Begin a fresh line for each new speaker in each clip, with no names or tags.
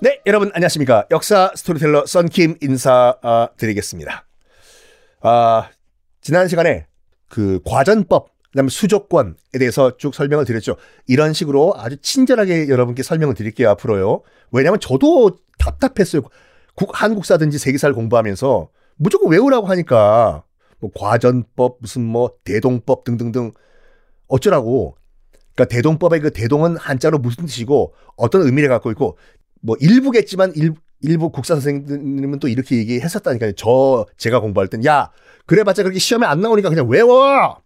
네, 여러분 안녕하십니까. 역사 스토리텔러 썬킴 인사드리겠습니다. 아, 지난 시간에 그 과전법, 그다음에 수조권에 대해서 쭉 설명을 드렸죠. 이런 식으로 아주 친절하게 여러분께 설명을 드릴게요, 앞으로요. 왜냐하면 저도 답답했어요. 국, 한국사든지 세계사를 공부하면서 무조건 외우라고 하니까 뭐 과전법, 무슨 뭐 대동법 등등등 어쩌라고. 그러니까 대동법의 그 대동은 한자로 무슨 뜻이고 어떤 의미를 갖고 있고 뭐 일부겠지만 일, 일부 국사 선생님은 또 이렇게 얘기했었다니까요. 저 제가 공부할 땐 야 그래봤자 그렇게 시험에 안 나오니까 그냥 외워.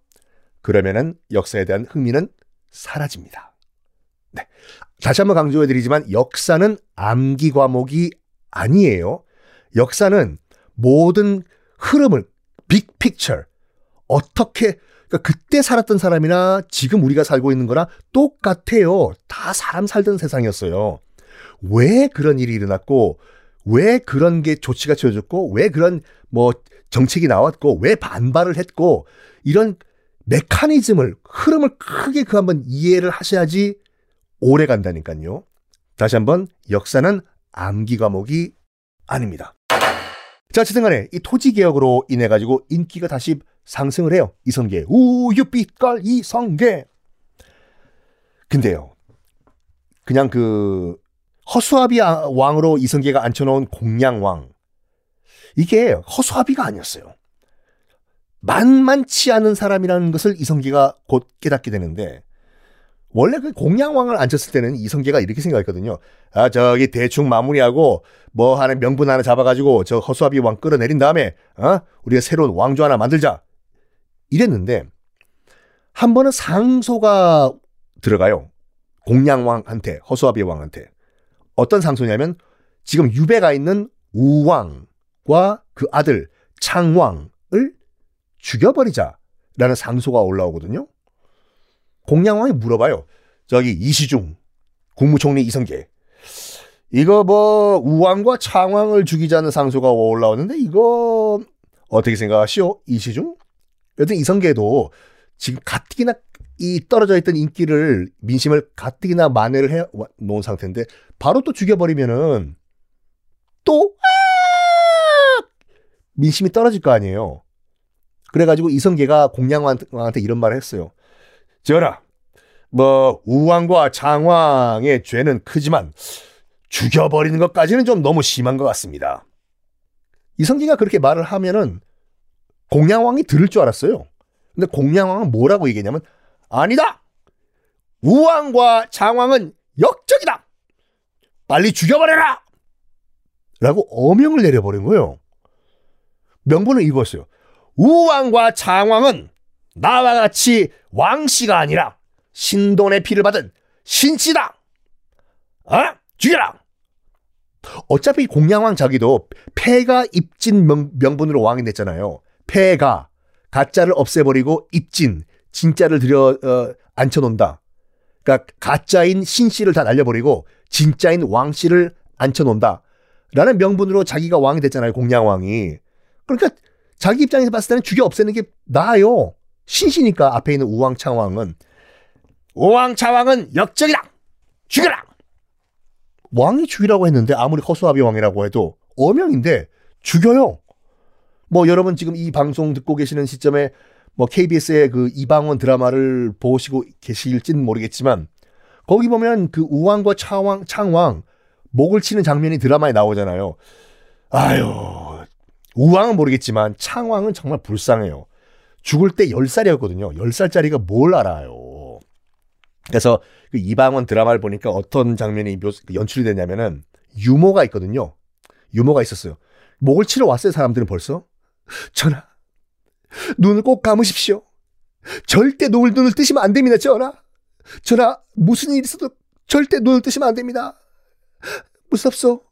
그러면은 역사에 대한 흥미는 사라집니다. 네. 다시 한번 강조해드리지만 역사는 암기 과목이 아니에요. 역사는 모든 흐름을 빅 픽처 어떻게 그러니까 그때 살았던 사람이나 지금 우리가 살고 있는 거랑 똑같아요. 다 사람 살던 세상이었어요. 왜 그런 일이 일어났고 왜 그런 게 조치가 취해졌고 왜 그런 뭐 정책이 나왔고 왜 반발을 했고 이런 메커니즘을 흐름을 크게 그 한번 이해를 하셔야지 오래 간다니까요. 다시 한번 역사는 암기 과목이 아닙니다. 자, 어쨌든 간에 이 토지 개혁으로 인해 가지고 인기가 다시 상승을 해요. 이성계. 우유빛깔 이성계. 근데요. 그냥 그 허수아비 왕으로 이성계가 앉혀놓은 공양왕. 이게 허수아비가 아니었어요. 만만치 않은 사람이라는 것을 이성계가 곧 깨닫게 되는데 원래 그 공양왕을 앉혔을 때는 이성계가 이렇게 생각했거든요. 아 저기 대충 마무리하고 뭐 하는 명분 하나 잡아가지고 저 허수아비 왕 끌어내린 다음에 어 우리가 새로운 왕조 하나 만들자 이랬는데 한 번은 상소가 들어가요. 공양왕한테 허수아비 왕한테 어떤 상소냐면 지금 유배가 있는 우왕과 그 아들 창왕을 죽여버리자라는 상소가 올라오거든요. 공양왕이 물어봐요. 저기 이시중 국무총리 이성계 이거 뭐 우왕과 창왕을 죽이자는 상소가 올라오는데 이거 어떻게 생각하시오? 이시중? 여튼 이성계도 지금 가뜩이나 이 떨어져 있던 인기를 민심을 가뜩이나 만회를 해 놓은 상태인데 바로 또 죽여버리면은 또 아! 민심이 떨어질 거 아니에요. 그래가지고 이성계가 공양왕한테 이런 말을 했어요. 전하, 뭐 우왕과 장왕의 죄는 크지만 죽여버리는 것까지는 좀 너무 심한 것 같습니다. 이성계가 그렇게 말을 하면은 공양왕이 들을 줄 알았어요. 근데 공양왕은 뭐라고 얘기했냐면 아니다. 우왕과 장왕은 역적이다. 빨리 죽여버려라. 라고 어명을 내려버린 거예요. 명분을 읽었어요. 우왕과 장왕은 나와 같이 왕씨가 아니라 신돈의 피를 받은 신씨다. 어? 죽여라. 어차피 공양왕 자기도 폐가 입진 명, 분으로 왕이 됐잖아요. 폐가 가짜를 없애버리고 입진 진짜를 들여 어, 앉혀놓는다. 그러니까 가짜인 신 씨를 다 날려버리고 진짜인 왕 씨를 앉혀놓는다. 라는 명분으로 자기가 왕이 됐잖아요. 공양왕이. 그러니까 자기 입장에서 봤을 때는 죽여 없애는 게 나아요. 신시니까 앞에 있는 우왕창왕은 우왕차왕은 역적이다. 죽여라. 왕이 죽이라고 했는데 아무리 허수아비 왕이라고 해도 어명인데 죽여요. 뭐 여러분 지금 이 방송 듣고 계시는 시점에 뭐 KBS의 그 이방원 드라마를 보시고 계실진 모르겠지만 거기 보면 그 우왕과 차왕 창왕 목을 치는 장면이 드라마에 나오잖아요. 아유 우왕은 모르겠지만 창왕은 정말 불쌍해요. 죽을 때 10살이었거든요. 10살짜리가 뭘 알아요. 그래서 그 이방원 드라마를 보니까 어떤 장면이 연출이 됐냐면은 유머가 있거든요. 유머가 있었어요. 목을 치러 왔어요, 사람들은 벌써. 전하, 눈을 꼭 감으십시오. 절대 눈을, 눈을 뜨시면 안 됩니다, 전하. 전하, 무슨 일이 있어도 절대 눈을 뜨시면 안 됩니다. 무섭소.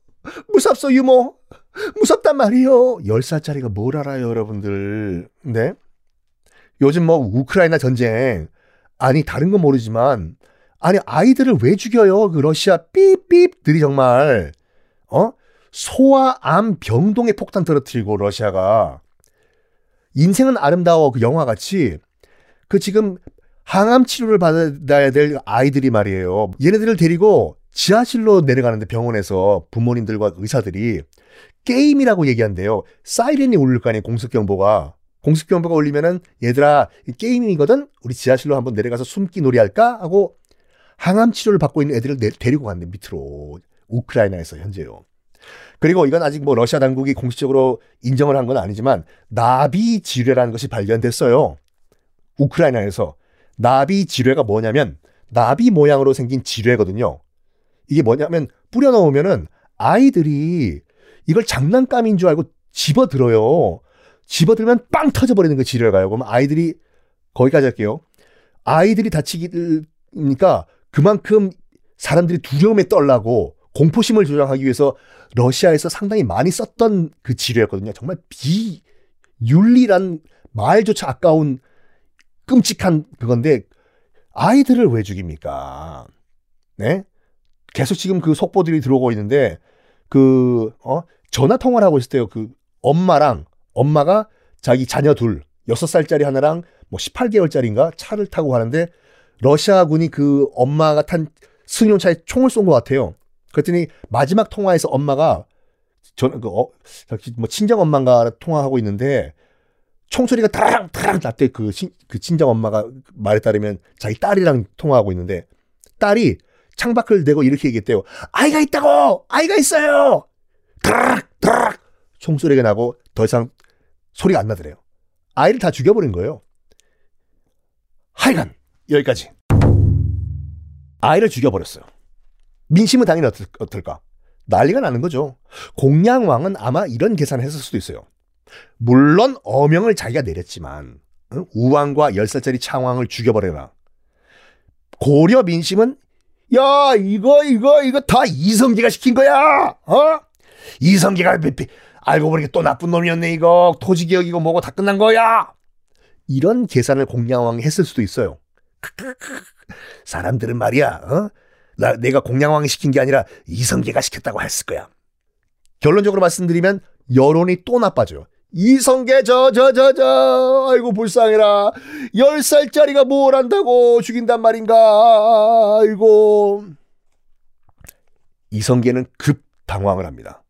무섭소, 유머. 무섭단 말이요. 10살짜리가 뭘 알아요, 여러분들. 네? 요즘 뭐 우크라이나 전쟁 아니 다른 건 모르지만 아니 아이들을 왜 죽여요? 그 러시아 삐삐들이 정말 어 소아 암 병동에 폭탄 떨어뜨리고 러시아가 인생은 아름다워 그 영화 같이 그 지금 항암 치료를 받아야 될 아이들이 말이에요. 얘네들을 데리고 지하실로 내려가는데 병원에서 부모님들과 의사들이 게임이라고 얘기한대요. 사이렌이 울릴 거 아니에요. 공습경보가. 공습경보가 울리면은 얘들아 게임이거든. 우리 지하실로 한번 내려가서 숨기 놀이 할까 하고 항암 치료를 받고 있는 애들을 내, 데리고 갔는데 밑으로 우크라이나에서 현재요. 그리고 이건 아직 뭐 러시아 당국이 공식적으로 인정을 한 건 아니지만 나비 지뢰라는 것이 발견됐어요. 우크라이나에서 나비 지뢰가 뭐냐면 나비 모양으로 생긴 지뢰거든요. 이게 뭐냐면 뿌려 넣으면은 아이들이 이걸 장난감인 줄 알고 집어들어요. 집어들면 빵 터져버리는 그 지뢰가요. 그럼 아이들이 거기까지 할게요. 아이들이 다치니까 그만큼 사람들이 두려움에 떨라고 공포심을 조장하기 위해서 러시아에서 상당히 많이 썼던 그 지뢰였거든요. 정말 비윤리란 말조차 아까운 끔찍한 그건데 아이들을 왜 죽입니까? 네? 계속 지금 그 속보들이 들어오고 있는데 그 어? 전화 통화를 하고 있을 때요. 그 엄마랑 엄마가 자기 자녀 둘, 6살짜리 하나랑 뭐 18개월짜리인가 차를 타고 가는데 러시아군이 그 엄마가 탄 승용차에 총을 쏜 것 같아요. 그랬더니 마지막 통화에서 엄마가 전, 그, 어, 뭐 친정 엄마가 통화하고 있는데 총소리가 다랑 다랑 났대 그, 친, 그 친정 엄마가 말에 따르면 자기 딸이랑 통화하고 있는데 딸이 창밖을 대고 이렇게 얘기했대요. 아이가 있다고! 아이가 있어요! 드락! 드락! 총소리가 나고 더 이상 소리가 안 나더래요. 아이를 다 죽여버린 거예요. 하여간 여기까지. 아이를 죽여버렸어요. 민심은 당연히 어떨, 어떨 까? 난리가 나는 거죠. 공양왕은 아마 이런 계산을 했을 수도 있어요. 물론 어명을 자기가 내렸지만 우왕과 10살짜리 창왕을 죽여버려라. 고려 민심은 야 이거 이거 이거 다 이성계가 시킨 거야. 어? 이성계가 알고 보니까 또 나쁜 놈이었네 이거 토지개혁이고 뭐고 다 끝난 거야. 이런 계산을 공양왕이 했을 수도 있어요. 사람들은 말이야. 어? 나, 내가 공양왕이 시킨 게 아니라 이성계가 시켰다고 했을 거야. 결론적으로 말씀드리면 여론이 또 나빠져요. 이성계 저 저 저저 아이고 불쌍해라 10살짜리가 뭘 한다고 죽인단 말인가 아이고 이성계는 급 당황을 합니다.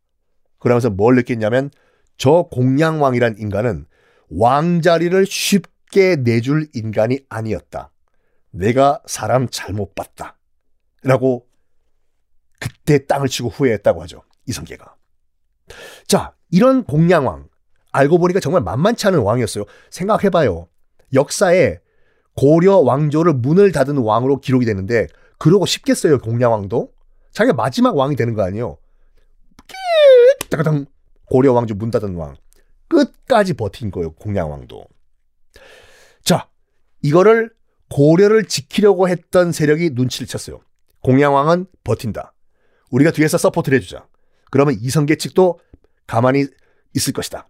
그러면서 뭘 느꼈냐면 저 공양왕이란 인간은 왕자리를 쉽게 내줄 인간이 아니었다. 내가 사람 잘못 봤다. 라고 그때 땅을 치고 후회했다고 하죠. 이성계가. 자, 이런 공양왕. 알고 보니까 정말 만만치 않은 왕이었어요. 생각해봐요. 역사에 고려 왕조를 문을 닫은 왕으로 기록이 되는데 그러고 싶겠어요 공양왕도 자기가 마지막 왕이 되는 거 아니에요 따가당 고려 왕조 문 닫은 왕 끝까지 버틴 거예요 공양왕도 자 이거를 고려를 지키려고 했던 세력이 눈치를 챘어요 공양왕은 버틴다 우리가 뒤에서 support를 해주자 그러면 이성계 측도 가만히 있을 것이다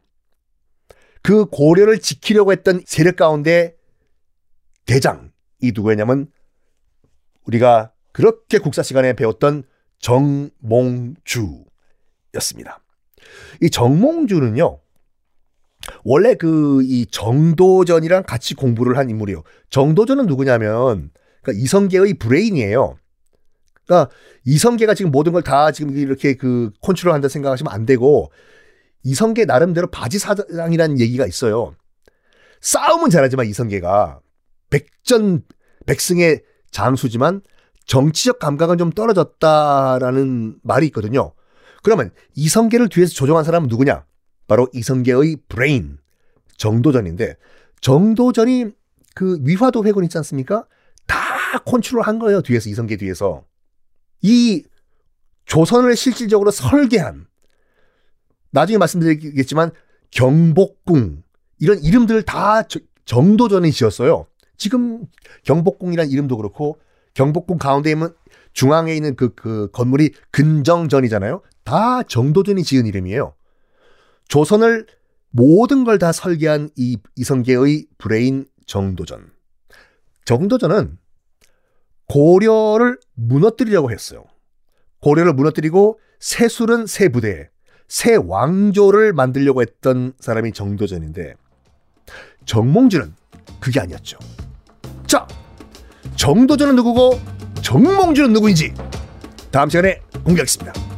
그 고려를 지키려고 했던 세력 가운데 대장이 누구였냐면 우리가 그렇게 국사 시간에 배웠던 정몽주였습니다. 이 정몽주는요, 원래 그 이 정도전이랑 같이 공부를 한 인물이에요. 정도전은 누구냐면 그러니까 이성계의 브레인이에요. 그러니까 이성계가 지금 모든 걸 다 지금 이렇게 그 컨트롤한다 생각하시면 안 되고 이성계 나름대로 바지 사장이라는 얘기가 있어요. 싸움은 잘하지만 이성계가 백전 백승의 장수지만 정치적 감각은 좀 떨어졌다라는 말이 있거든요. 그러면 이성계를 뒤에서 조종한 사람은 누구냐? 바로 이성계의 브레인 정도전인데 정도전이 그 위화도 회군 있지 않습니까? 다 컨트롤한 거예요. 뒤에서 이성계 뒤에서 이 조선을 실질적으로 설계한 나중에 말씀드리겠지만 경복궁 이런 이름들 다 정도전이 지었어요. 지금 경복궁이란 이름도 그렇고 경복궁 가운데 있는 중앙에 있는 그, 그 건물이 근정전이잖아요. 다 정도전이 지은 이름이에요. 조선을 모든 걸 다 설계한 이 이성계의 브레인 정도전. 정도전은 고려를 무너뜨리려고 했어요. 고려를 무너뜨리고 세술은 세 부대에 새 왕조를 만들려고 했던 사람이 정도전인데 정몽주는 그게 아니었죠. 자, 정도전은 누구고 정몽주는 누구인지 다음 시간에 공개하겠습니다.